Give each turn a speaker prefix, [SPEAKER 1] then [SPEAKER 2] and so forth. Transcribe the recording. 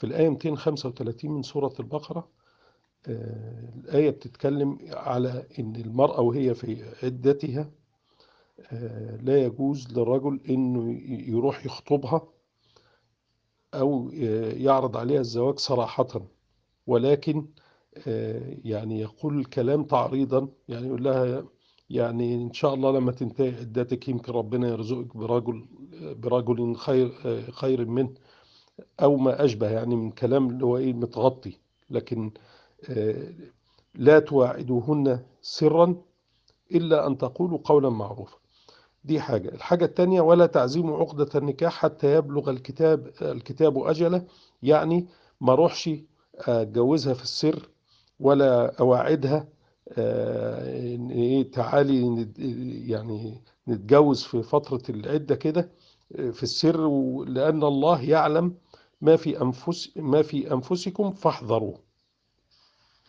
[SPEAKER 1] في الآية 235 من سورة البقرة آه، الآية بتتكلم على إن المرأة وهي في عدتها آه، لا يجوز للرجل إنه يروح يخطبها أو يعرض عليها الزواج صراحة. ولكن آه، يعني يقول الكلام تعريضا يعني يقول لها يعني إن شاء الله لما تنتهي عدتك يمكن ربنا يرزقك برجل برجل خير آه، خير منه. أو ما أشبه يعني من كلام اللي هو إيه متغطي. لكن آه، لا تواعدوهن سرا إلا أن تقولوا قولا معروفا. دي حاجة. الحاجة التانية ولا تعزيموا عقدة النكاح حتى يبلغ الكتاب الكتاب أجله. يعني ما روحش أتجوزها في السر ولا أواعدها آه، إيه تعالي يعني نتجوز في فترة العدة كده آه، في السر لأن الله يعلم ما في أنفس ما في أنفسكم فاحذروه